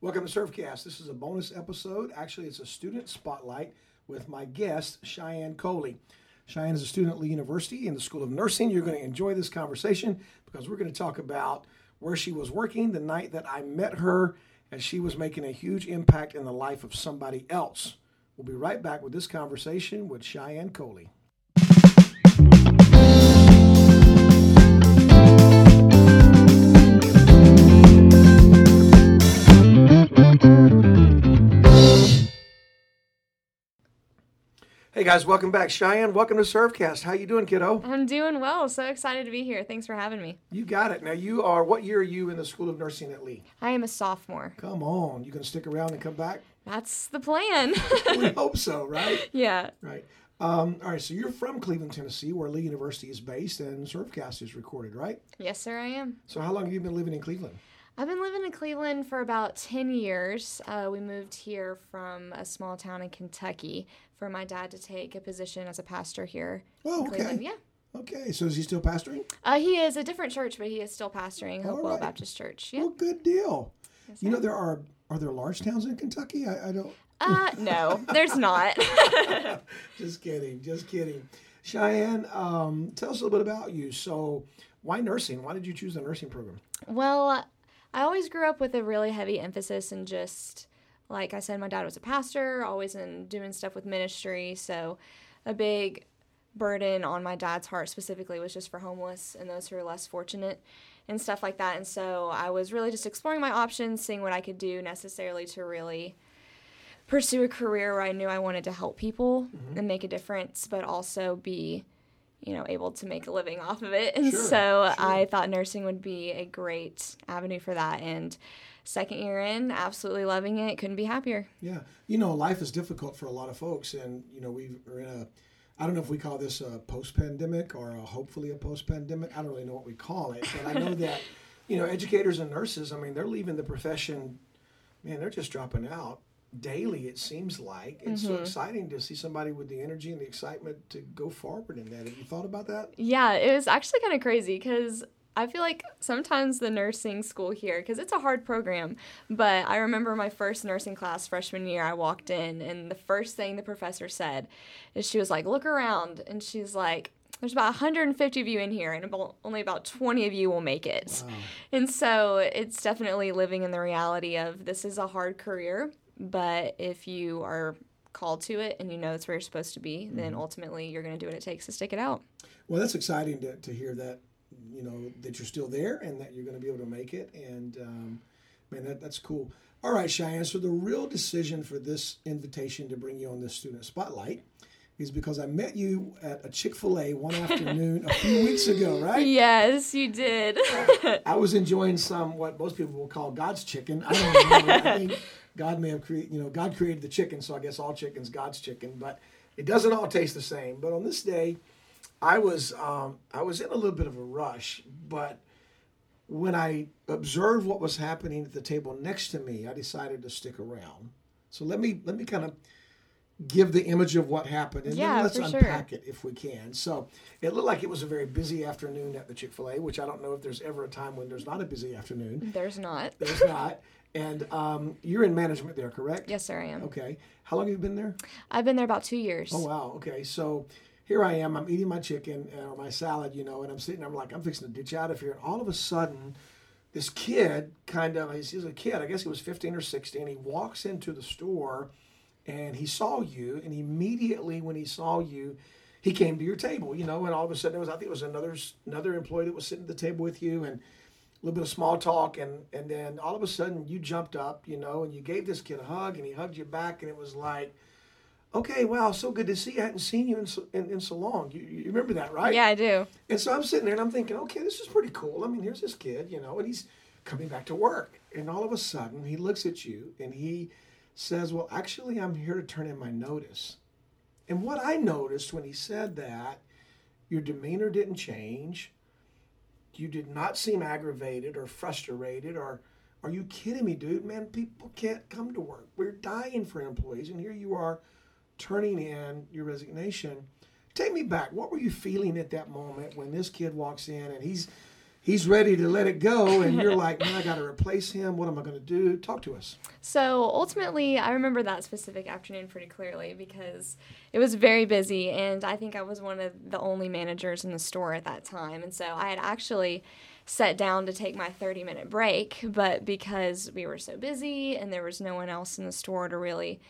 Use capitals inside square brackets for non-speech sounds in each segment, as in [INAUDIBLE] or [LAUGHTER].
Welcome to Surfcast. This is a bonus episode. Actually, it's a student spotlight with my guest, Cheyenne Coley. Cheyenne is a student at Lee University in the School of Nursing. You're going to enjoy this conversation because we're going to talk about where she was working the night that I met her and she was making a huge impact in the life of somebody else. We'll be right back with this conversation with Cheyenne Coley. Guys, welcome back. Cheyenne, welcome to Surfcast. How you doing, kiddo? I'm doing well. So excited to be here. Thanks for having me. You got it. Now you are what year are you in the School of Nursing at Lee? I am a sophomore. Come on. You gonna stick around and come back? That's the plan. [LAUGHS] we hope so, [LAUGHS] right? yeah. Right. Um, all right, so you're from Cleveland, Tennessee, where Lee University is based and Surfcast is recorded, right? Yes, sir, I am. So how long have you been living in Cleveland? I've been living in Cleveland for about 10 years. Uh, we moved here from a small town in Kentucky for my dad to take a position as a pastor here. Oh, in Cleveland. okay. Yeah. Okay, so is he still pastoring? Uh, he is a different church, but he is still pastoring Hopewell right. Baptist Church. Yeah. Well, good deal. Yes, You know there are are there large towns in Kentucky? I, I don't. Uh, no, [LAUGHS] there's not. [LAUGHS] just kidding, just kidding. Cheyenne, um, tell us a little bit about you. So, why nursing? Why did you choose the nursing program? Well, I always grew up with a really heavy emphasis and just, like I said, my dad was a pastor, always in doing stuff with ministry. So, a big burden on my dad's heart specifically was just for homeless and those who are less fortunate and stuff like that. And so, I was really just exploring my options, seeing what I could do necessarily to really pursue a career where I knew I wanted to help people mm-hmm. and make a difference, but also be you know, able to make a living off of it. And Sure, so sure. I thought nursing would be a great avenue for that. And second year in, absolutely loving it. Couldn't be happier. Yeah, you know, life is difficult for a lot of folks, and you know, we are in a. I don't know if we call this a post-pandemic or a, hopefully a post-pandemic. I don't really know what we call it, but I know [LAUGHS] that, you know, educators and nurses. I mean, they're leaving the profession. Man, they're just dropping out daily. It seems like it's so mm-hmm. exciting to see somebody with the energy and the excitement to go forward in that. Have you thought about that? Yeah, it was actually kind of crazy because I feel like sometimes the nursing school here, because it's a hard program, but I remember my first nursing class freshman year, I walked in, and the first thing the professor said is she was like, Look around. And she's like, there's about 150 of you in here, and about, only about 20 of you will make it. Wow. And so it's definitely living in the reality of this is a hard career, but if you are called to it and you know that's where you're supposed to be, then ultimately you're going to do what it takes to stick it out. Well, that's exciting to, to hear that, you know, that you're still there and that you're going to be able to make it. And um, man, that, that's cool. All right, Cheyenne. So the real decision for this invitation to bring you on this student spotlight is because I met you at a Chick Fil A one [LAUGHS] afternoon a few weeks ago, right? Yes, you did. I was enjoying some what most people will call God's chicken. I don't know. I [LAUGHS] think God may have created, you know, God created the chicken, so I guess all chicken's God's chicken. But it doesn't all taste the same. But on this day, I was um, I was in a little bit of a rush, but when I observed what was happening at the table next to me, I decided to stick around. So let me let me kind of give the image of what happened and Yeah, then let's for sure. unpack it if we can. So it looked like it was a very busy afternoon at the Chick-fil-A, which I don't know if there's ever a time when there's not a busy afternoon. There's not. There's not. [LAUGHS] And um, you're in management there, correct? Yes, sir, I am. Okay. How long have you been there? I've been there about two years. Oh wow. Okay. So here I am. I'm eating my chicken uh, or my salad, you know, and I'm sitting. I'm like, I'm fixing to ditch out of here. And all of a sudden, this kid, kind of, he's, he's a kid. I guess he was 15 or 16. He walks into the store, and he saw you. And immediately, when he saw you, he came to your table, you know. And all of a sudden, it was I think it was another another employee that was sitting at the table with you, and a little bit of small talk, and and then all of a sudden, you jumped up, you know, and you gave this kid a hug, and he hugged you back, and it was like okay, wow, so good to see you. I hadn't seen you in so, in, in so long. You, you remember that, right? Yeah, I do. And so I'm sitting there and I'm thinking, okay, this is pretty cool. I mean, here's this kid, you know, and he's coming back to work. And all of a sudden, he looks at you and he says, well, actually, I'm here to turn in my notice. And what I noticed when he said that, your demeanor didn't change. You did not seem aggravated or frustrated or are you kidding me, dude? Man, people can't come to work. We're dying for employees, and here you are turning in your resignation. Take me back. What were you feeling at that moment when this kid walks in and he's he's ready to let it go, and you're [LAUGHS] like, man, I got to replace him. What am I going to do? Talk to us. So ultimately, I remember that specific afternoon pretty clearly because it was very busy, and I think I was one of the only managers in the store at that time. And so I had actually sat down to take my 30 minute break, but because we were so busy and there was no one else in the store to really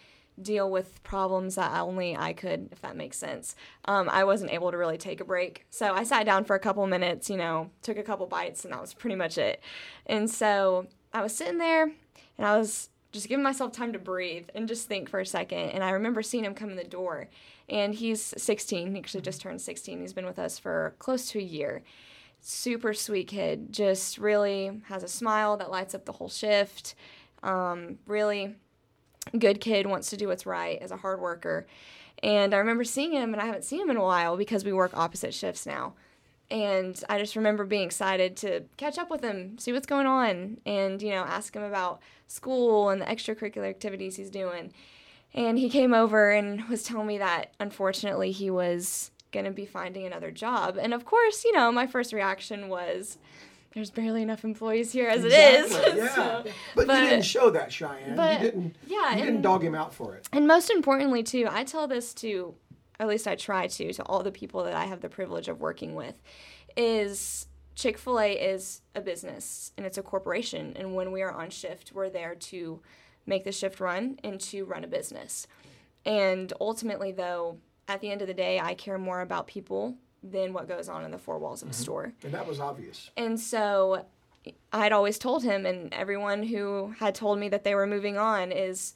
deal with problems that only I could, if that makes sense. Um, I wasn't able to really take a break. So I sat down for a couple minutes, you know, took a couple bites, and that was pretty much it. And so I was sitting there and I was just giving myself time to breathe and just think for a second. And I remember seeing him come in the door, and he's 16. He actually just turned 16. He's been with us for close to a year. Super sweet kid, just really has a smile that lights up the whole shift. Um, really good kid, wants to do what's right, is a hard worker. And I remember seeing him, and I haven't seen him in a while because we work opposite shifts now. And I just remember being excited to catch up with him, see what's going on, and, you know, ask him about school and the extracurricular activities he's doing. And he came over and was telling me that unfortunately he was going to be finding another job. And of course, you know, my first reaction was, there's barely enough employees here as Exactly, it is. [LAUGHS] Yeah. So- but, but- you didn't show that, Cheyenne. but- you didn't. yeah, You didn't dog him out for it. And most importantly, too, I tell this to, at least I try to, to all the people that I have the privilege of working with, is Chick fil A is a business and it's a corporation. And when we are on shift, we're there to make the shift run and to run a business. And ultimately, though, at the end of the day, I care more about people than what goes on in the four walls of a mm-hmm. store. And that was obvious. And so I'd always told him, and everyone who had told me that they were moving on is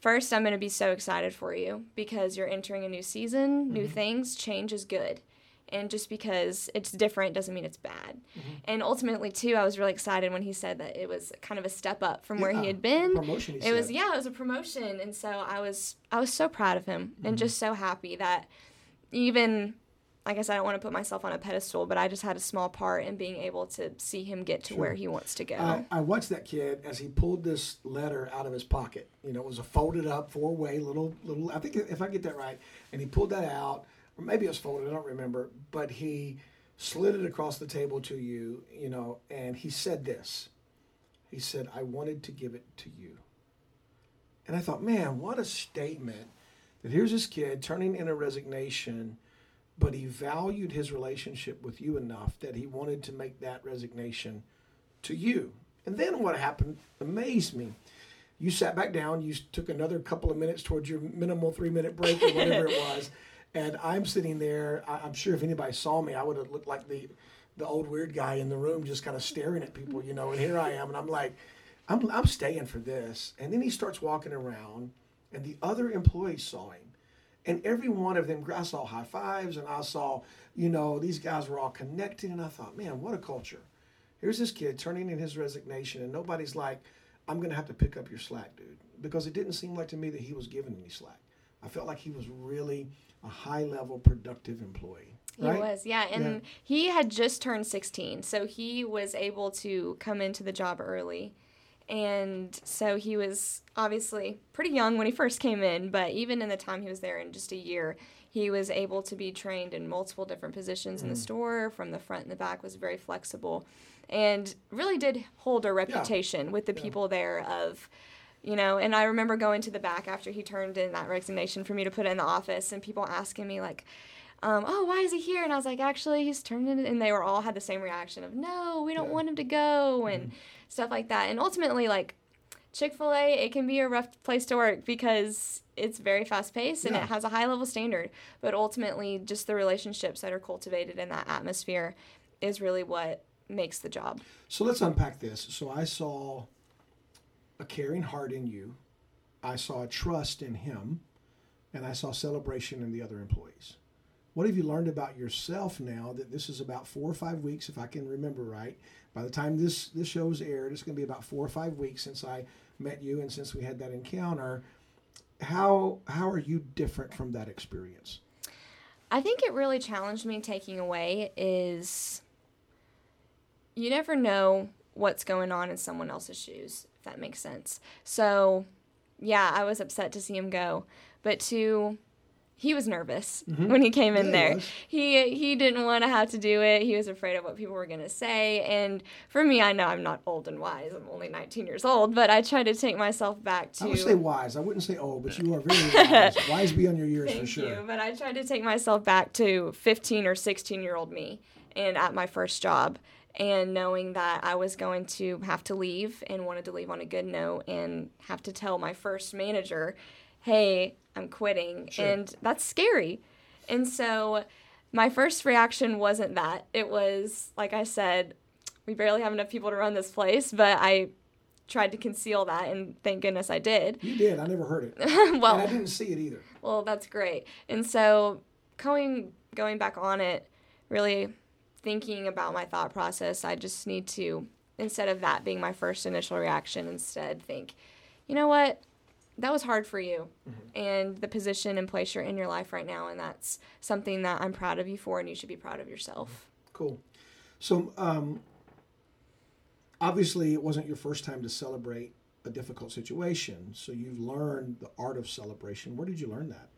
first, I'm going to be so excited for you because you're entering a new season, new mm-hmm. things, change is good. And just because it's different doesn't mean it's bad. Mm-hmm. And ultimately, too, I was really excited when he said that it was kind of a step up from where he had been. promotion, he it was yeah, it was a promotion, and so I was I was so proud of him and just so happy that even like I guess I don't want to put myself on a pedestal, but I just had a small part in being able to see him get to where he wants to go. I, I watched that kid as he pulled this letter out of his pocket. You know, it was a folded up four way little little. I think if I get that right, and he pulled that out, or maybe it was folded. I don't remember, but he slid it across the table to you. You know, and he said this. He said, "I wanted to give it to you." And I thought, man, what a statement! That here's this kid turning in a resignation but he valued his relationship with you enough that he wanted to make that resignation to you. And then what happened amazed me. You sat back down, you took another couple of minutes towards your minimal three minute break or whatever it [LAUGHS] was. And I'm sitting there. I- I'm sure if anybody saw me, I would have looked like the, the old weird guy in the room, just kind of staring at people, you know. And here I am, and I'm like, I'm, I'm staying for this. And then he starts walking around, and the other employees saw him. And every one of them, I saw high fives and I saw, you know, these guys were all connected. And I thought, man, what a culture. Here's this kid turning in his resignation, and nobody's like, I'm going to have to pick up your slack, dude. Because it didn't seem like to me that he was giving any slack. I felt like he was really a high level, productive employee. He right? was, yeah, and Yeah. he had just turned 16, so he was able to come into the job early. And so he was obviously pretty young when he first came in, but even in the time he was there in just a year, he was able to be trained in multiple different positions in the mm. store, from the front and the back, was very flexible, and really did hold a reputation with the people there of you know and i remember going to the back after he turned in that resignation for me to put in the office and people asking me like um, oh why is he here? And i was like actually he's turned in and they were all had the same reaction of no we don't want him to go and stuff like that. And ultimately like chick-fil-a it can be a rough place to work because it's very fast-paced and Yeah. it has a high level standard. But ultimately just the relationships that are cultivated in that atmosphere is really what makes the job. So let's unpack this. So I saw a caring heart in you, I saw a trust in him, and I saw celebration in the other employees. What have you learned about yourself now that this is about four or five weeks, if I can remember right? By the time this this show show's aired, it's going to be about four or five weeks since I met you and since we had that encounter. How how are you different from that experience? I think it really challenged me taking away is you never know what's going on in someone else's shoes, if that makes sense. So, yeah, I was upset to see him go, but to he was nervous mm-hmm. when he came in Yeah, there. was. He he didn't want to have to do it. He was afraid of what people were going to say. And for me, I know I'm not old and wise. I'm only 19 years old, but I try to take myself back to I would say wise. I wouldn't say old, but you are very wise. [LAUGHS] wise beyond your years for sure. you. But I tried to take myself back to 15 or 16 year old me and at my first job and knowing that I was going to have to leave and wanted to leave on a good note and have to tell my first manager, hey, I'm quitting. Sure. And that's scary. And so my first reaction wasn't that. It was, like I said, we barely have enough people to run this place, but I tried to conceal that and thank goodness I did. You did. I never heard it. [LAUGHS] well, and I didn't see it either. well, that's great. And so going going back on it, really thinking about my thought process, I just need to instead of that being my first initial reaction, instead think, you know what? That was hard for you. And the position and place you're in your life right now and that's something that I'm proud of you for and you should be proud of yourself. Cool. So, um, obviously, it wasn't your first time to celebrate a difficult situation. So, you've learned the art of celebration. Where did you learn that?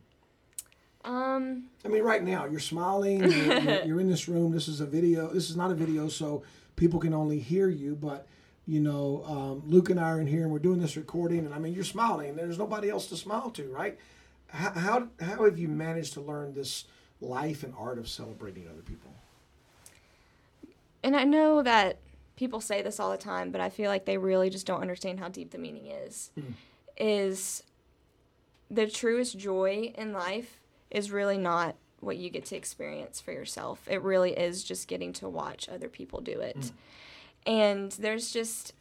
Um, I mean, right now, you're smiling. You're, you're, you're in this room. This is a video. This is not a video, so people can only hear you. But, you know, um, Luke and I are in here and we're doing this recording. And I mean, you're smiling. There's nobody else to smile to, right? How, how, how have you managed to learn this life and art of celebrating other people? and I know that people say this all the time, but I feel like they really just don't understand how deep the meaning is. Is the truest joy in life is really not what you get to experience for yourself. It really is just getting to watch other people do it. And there's just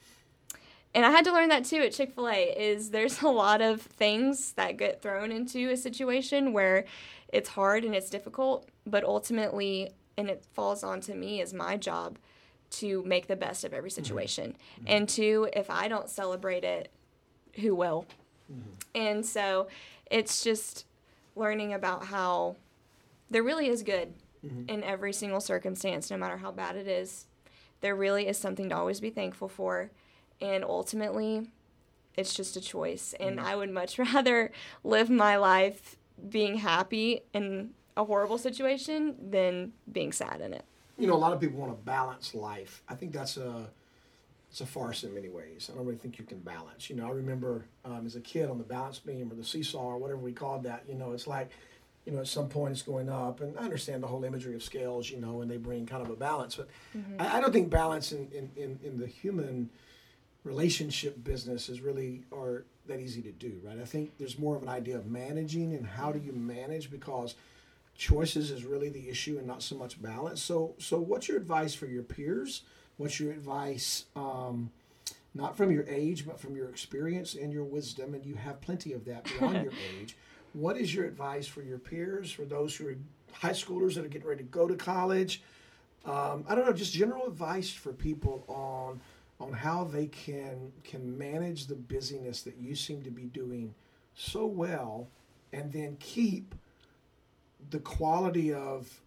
and I had to learn that too at Chick-fil-A is there's [LAUGHS] a lot of things that get thrown into a situation where it's hard and it's difficult, but ultimately and it falls onto me as my job to make the best of every mm-hmm. situation. Mm-hmm. And two, if I don't celebrate it, who will? Mm-hmm. And so it's just learning about how there really is good in every single circumstance, no matter how bad it is. There really is something to always be thankful for. And ultimately, it's just a choice. And I would much [LAUGHS] rather live my life being happy in a horrible situation than being sad in it. you know, a lot of people want to balance life. I think that's a it's a farce in many ways. I don't really think you can balance. You know, I remember um, as a kid on the balance beam or the seesaw or whatever we called that. You know, it's like, you know, at some point it's going up, and I understand the whole imagery of scales. You know, and they bring kind of a balance, but I, I don't think balance in, in, in, in the human relationship business is really or that easy to do, right? I think there's more of an idea of managing and how do you manage because choices is really the issue and not so much balance. So, so what's your advice for your peers? What's your advice, um, not from your age, but from your experience and your wisdom? And you have plenty of that beyond [LAUGHS] your age. What is your advice for your peers, for those who are high schoolers that are getting ready to go to college? Um, I don't know, just general advice for people on on how they can can manage the busyness that you seem to be doing so well, and then keep the quality of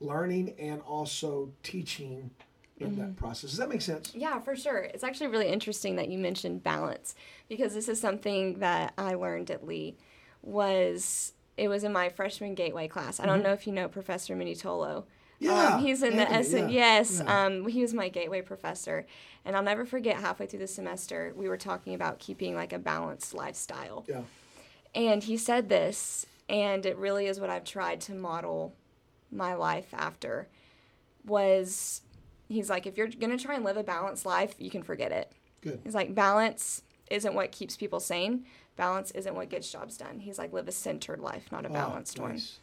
learning and also teaching in that process. Does that make sense? Yeah, for sure. It's actually really interesting that you mentioned balance because this is something that I learned at Lee was it was in my freshman gateway class. I don't know if you know Professor Minitolo. Yeah, Um, he's in the S. yeah, Yes, yeah. um, he was my gateway professor, and I'll never forget. Halfway through the semester, we were talking about keeping like a balanced lifestyle, Yeah. and he said this, and it really is what I've tried to model my life after. Was he's like, if you're gonna try and live a balanced life, you can forget it. Good. He's like, balance isn't what keeps people sane. Balance isn't what gets jobs done. He's like, live a centered life, not a balanced Oh, one. nice.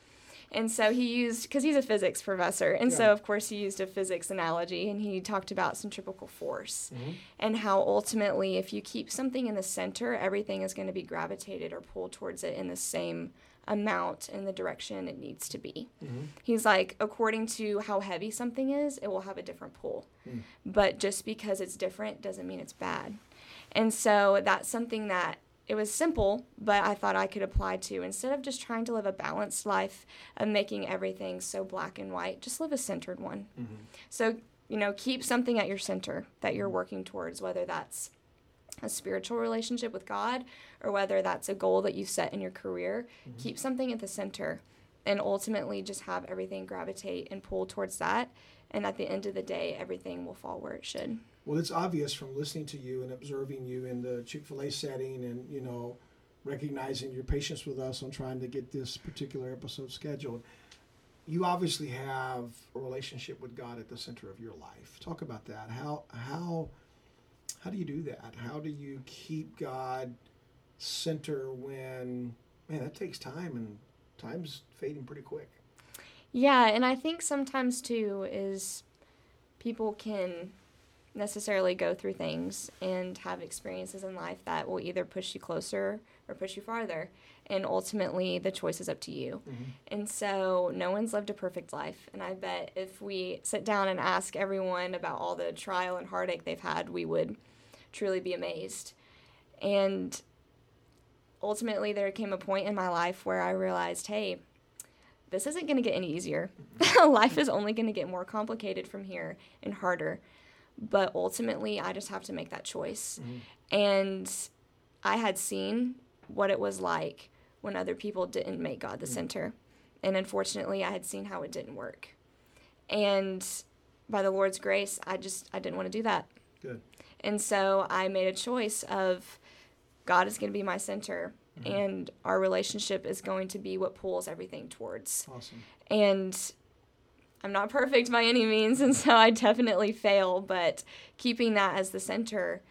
And so he used, because he's a physics professor, and so of course he used a physics analogy and he talked about centripetal force Mm-hmm. and how ultimately, if you keep something in the center, everything is going to be gravitated or pulled towards it in the same amount in the direction it needs to be. Mm-hmm. He's like, according to how heavy something is, it will have a different pull. Mm. But just because it's different doesn't mean it's bad. And so that's something that it was simple, but I thought I could apply to instead of just trying to live a balanced life of making everything so black and white, just live a centered one. So, you know, keep something at your center that you're working towards, whether that's a spiritual relationship with God or whether that's a goal that you've set in your career, Mm-hmm. keep something at the center and ultimately just have everything gravitate and pull towards that. And at the end of the day, everything will fall where it should. Well, it's obvious from listening to you and observing you in the Chick fil A setting and, you know, recognizing your patience with us on trying to get this particular episode scheduled. You obviously have a relationship with God at the center of your life. Talk about that. How how how do you do that? How do you keep God center when man, that takes time and time's fading pretty quick. Yeah, and I think sometimes too is people can necessarily go through things and have experiences in life that will either push you closer or push you farther. And ultimately, the choice is up to you. Mm-hmm. And so, no one's lived a perfect life. And I bet if we sit down and ask everyone about all the trial and heartache they've had, we would truly be amazed. And ultimately, there came a point in my life where I realized, hey, this isn't going to get any easier. Mm-hmm. [LAUGHS] Life is only going to get more complicated from here and harder. But ultimately, I just have to make that choice. Mm-hmm. And I had seen what it was like when other people didn't make God the mm. center. And unfortunately, I had seen how it didn't work. And by the Lord's grace, I just I didn't want to do that. Good. And so I made a choice of God is going to be my center mm-hmm. and our relationship is going to be what pulls everything towards. Awesome. And I'm not perfect by any means, and so I definitely fail, but keeping that as the center,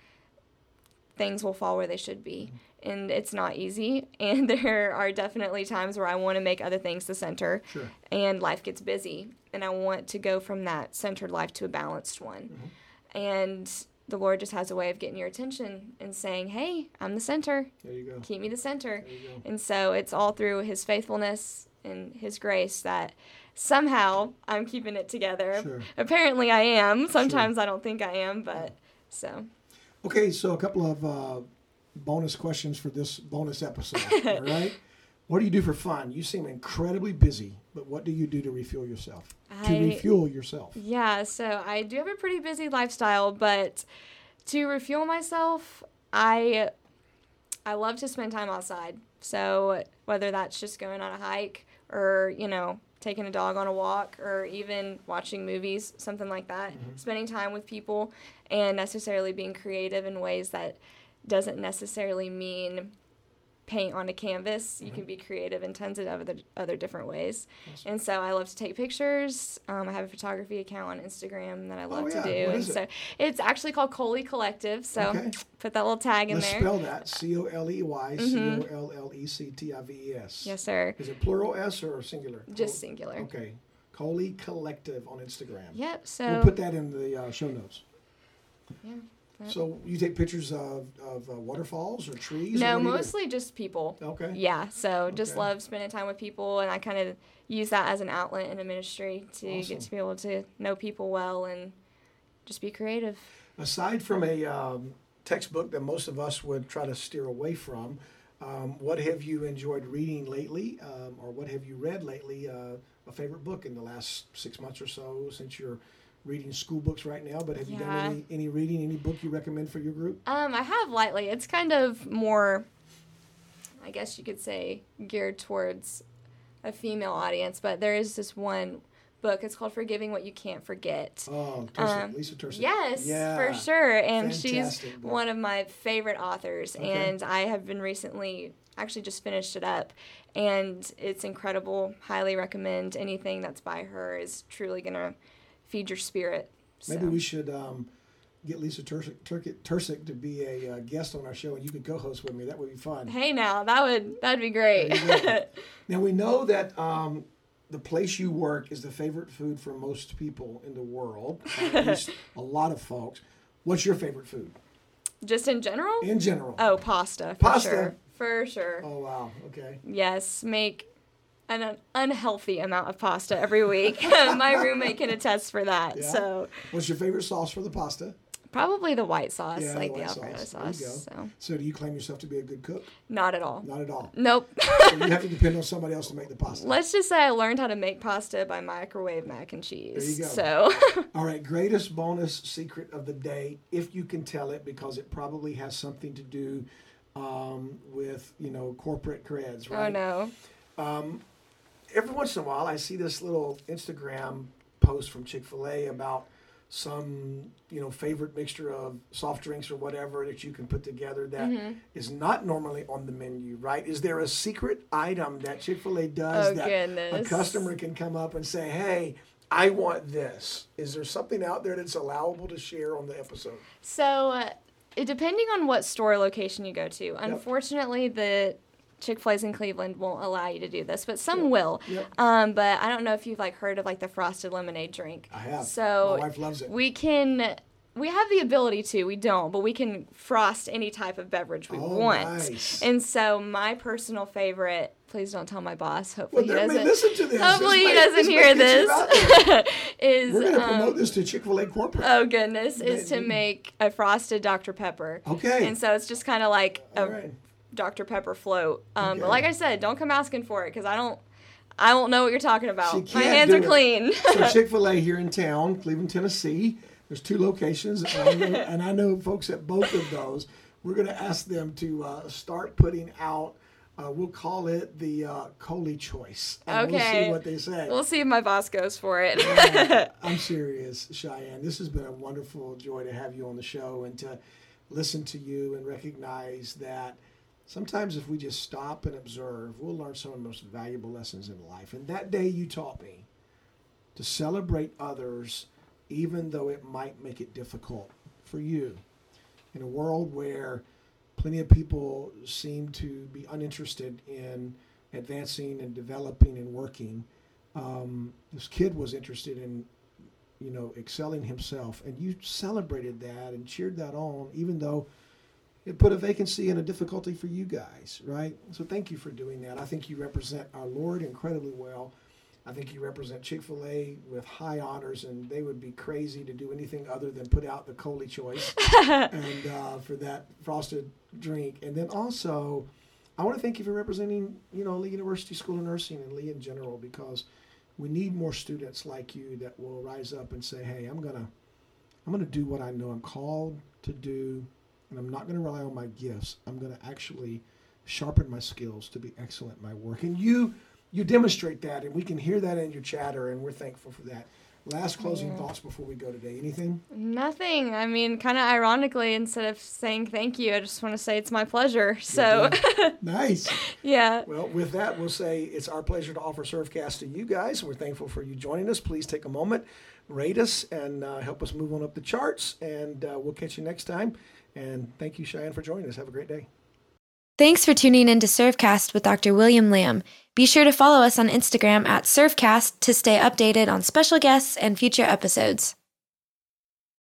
things will fall where they should be. Mm-hmm. And it's not easy, and [LAUGHS] there are definitely times where I want to make other things the center, Sure. and life gets busy, and I want to go from that centered life to a balanced one. Mm-hmm. And the Lord just has a way of getting your attention and saying, Hey, I'm the center. There you go. Keep me the center. There you go. And so it's all through his faithfulness and his grace that somehow I'm keeping it together. Sure. Apparently I am. Sometimes I don't think I am, but so. Okay, so a couple of uh, bonus questions for this bonus episode. [LAUGHS] all right. What do you do for fun? You seem incredibly busy, but what do you do to refuel yourself? to refuel yourself. Yeah, so I do have a pretty busy lifestyle, but to refuel myself, I I love to spend time outside. So whether that's just going on a hike or, you know, taking a dog on a walk or even watching movies, something like that, mm-hmm. spending time with people and necessarily being creative in ways that doesn't necessarily mean paint on a canvas. You can be creative in tons of other other different ways. Awesome. And so I love to take pictures. Um, I have a photography account on Instagram that I love Oh, yeah. to do. What and is it? so it's actually called Coley Collective. So Okay. put that little tag in Let's there. spell that C O L E Y C O L L E C T I V E S. Yes, sir. Is it plural S or singular? Just Col- singular. Okay. Coley Collective on Instagram. Yep. So We'll put that in the uh, show notes. Yeah, So you take pictures of, of uh, waterfalls or trees? no, do? mostly just people. Okay. Yeah, so just Okay. love spending time with people, and I kind of use that as an outlet in a ministry to Awesome. get to be able to know people well and just be creative. Aside from a um, textbook that most of us would try to steer away from, um, what have you enjoyed reading lately, um, or what have you read lately? Uh, a favorite book in the last six months or so, since you're reading school books right now. But have you done any, any reading, any book you recommend for your group? Um, I have lightly. It's kind of more, I guess you could say, geared towards a female audience. But there is this one book. It's called "Forgiving What You Can't Forget." Oh, TerKeurst, Um, Lysa. Yes, yeah. for sure. And she's book. one of my favorite authors. Okay. And I have been recently, actually just finished it up. And it's incredible. Highly recommend anything that's by her is truly going to feed your spirit. Maybe we should um, get Lysa TerKeurst to be a uh, guest on our show, and you could co-host with me. That would be fun. Hey now, that would that'd be great. There you go. Now we know that um, the place you work is the favorite food for most people in the world, at [LAUGHS] least a lot of folks. What's your favorite food Just in general? in general? Oh, pasta. Pasta. Sure. For sure. Oh, wow. Okay. Yes, make an unhealthy amount of pasta every week. [LAUGHS] My roommate can attest for that. Yeah. So, What's your favorite sauce for the pasta? Probably the white sauce, Yeah, like the the, Alfredo sauce. Sauce. So So do you claim yourself to be a good cook? not at all. Not at all. Nope. So you have to depend on somebody else to make the pasta. Let's just say I learned how to make pasta by microwave mac and cheese. you go. So [LAUGHS] All right, greatest bonus secret of the day, if you can tell it, because it probably has something to do um, with you know corporate creds, right? oh no. Every once in a while, I see this little Instagram post from Chick Fil A about some you know favorite mixture of soft drinks or whatever that you can put together that is Mm-hmm. not normally on the menu, right? Is there a secret item that Chick Fil A does Oh, that goodness. a customer can come up and say, "Hey"? I want this. Is there something out there that's allowable to share on the episode? So, uh, depending on what store location you go to, unfortunately, the Chick Fil A's in Cleveland won't allow you to do this, but some will. Yep. Um, but I don't know if you've like heard of like the frosted lemonade drink. I have. So My wife loves it. We can. We have the ability to. We don't, but we can frost any type of beverage we Oh, want. nice. And so, my personal favorite. Please don't tell my boss. Hopefully Well, he doesn't. listen to this. Hopefully This he doesn't this hear get you out there. this. [LAUGHS] is We're going to um, promote this to Chick Fil A corporate. Oh goodness, is to make a frosted Dr. Pepper. Okay. And so it's just kind of like a right. Dr. Pepper float. Um, Okay. But like I said, don't come asking for it because I don't, I don't know what you're talking about. My hands are it. clean. [LAUGHS] so Chick Fil A here in town, Cleveland, Tennessee. There's two locations, and I know, and I know folks at both of those. We're going to ask them to uh, start putting out. Uh, we'll call it the uh, Coley Choice. And We'll see what they say. we'll see if my boss goes for it. [LAUGHS] I'm serious, Cheyenne. This has been a wonderful joy to have you on the show and to listen to you and recognize that sometimes if we just stop and observe, we'll learn some of the most valuable lessons in life. And that day you taught me to celebrate others, even though it might make it difficult for you. In a world where plenty of people seem to be uninterested in advancing and developing and working, um, this kid was interested in you know excelling himself and you celebrated that and cheered that on even though it put a vacancy and a difficulty for you guys right? So thank you for doing that. I think you represent our lord incredibly well. I think you represent chick-fil-a with high honors and they would be crazy to do anything other than put out the coley choice [LAUGHS] and uh, for that frosted drink. And then also i want to thank you for representing you know lee university school of nursing and lee in general because we need more students like you that will rise up and say, "Hey, I'm gonna, I'm gonna do what I know I'm called to do, and I'm not gonna rely on my gifts. I'm gonna actually sharpen my skills to be excellent in my work." And you, you demonstrate that, and we can hear that in your chatter, and we're thankful for that. Last closing thoughts before we go today. Anything? Nothing. I mean, kind of ironically, instead of saying thank you, I just want to say it's my pleasure. So, [LAUGHS] Nice. yeah. Well, with that, we'll say it's our pleasure to offer Surfcast to you guys. We're thankful for you joining us. Please take a moment, rate us, and uh, help us move on up the charts. And uh, we'll catch you next time. And thank you, Cheyenne, for joining us. Have a great day. Thanks for tuning in to Servcast with Dr. William Lamb. Be sure to follow us on Instagram at Servcast to stay updated on special guests and future episodes.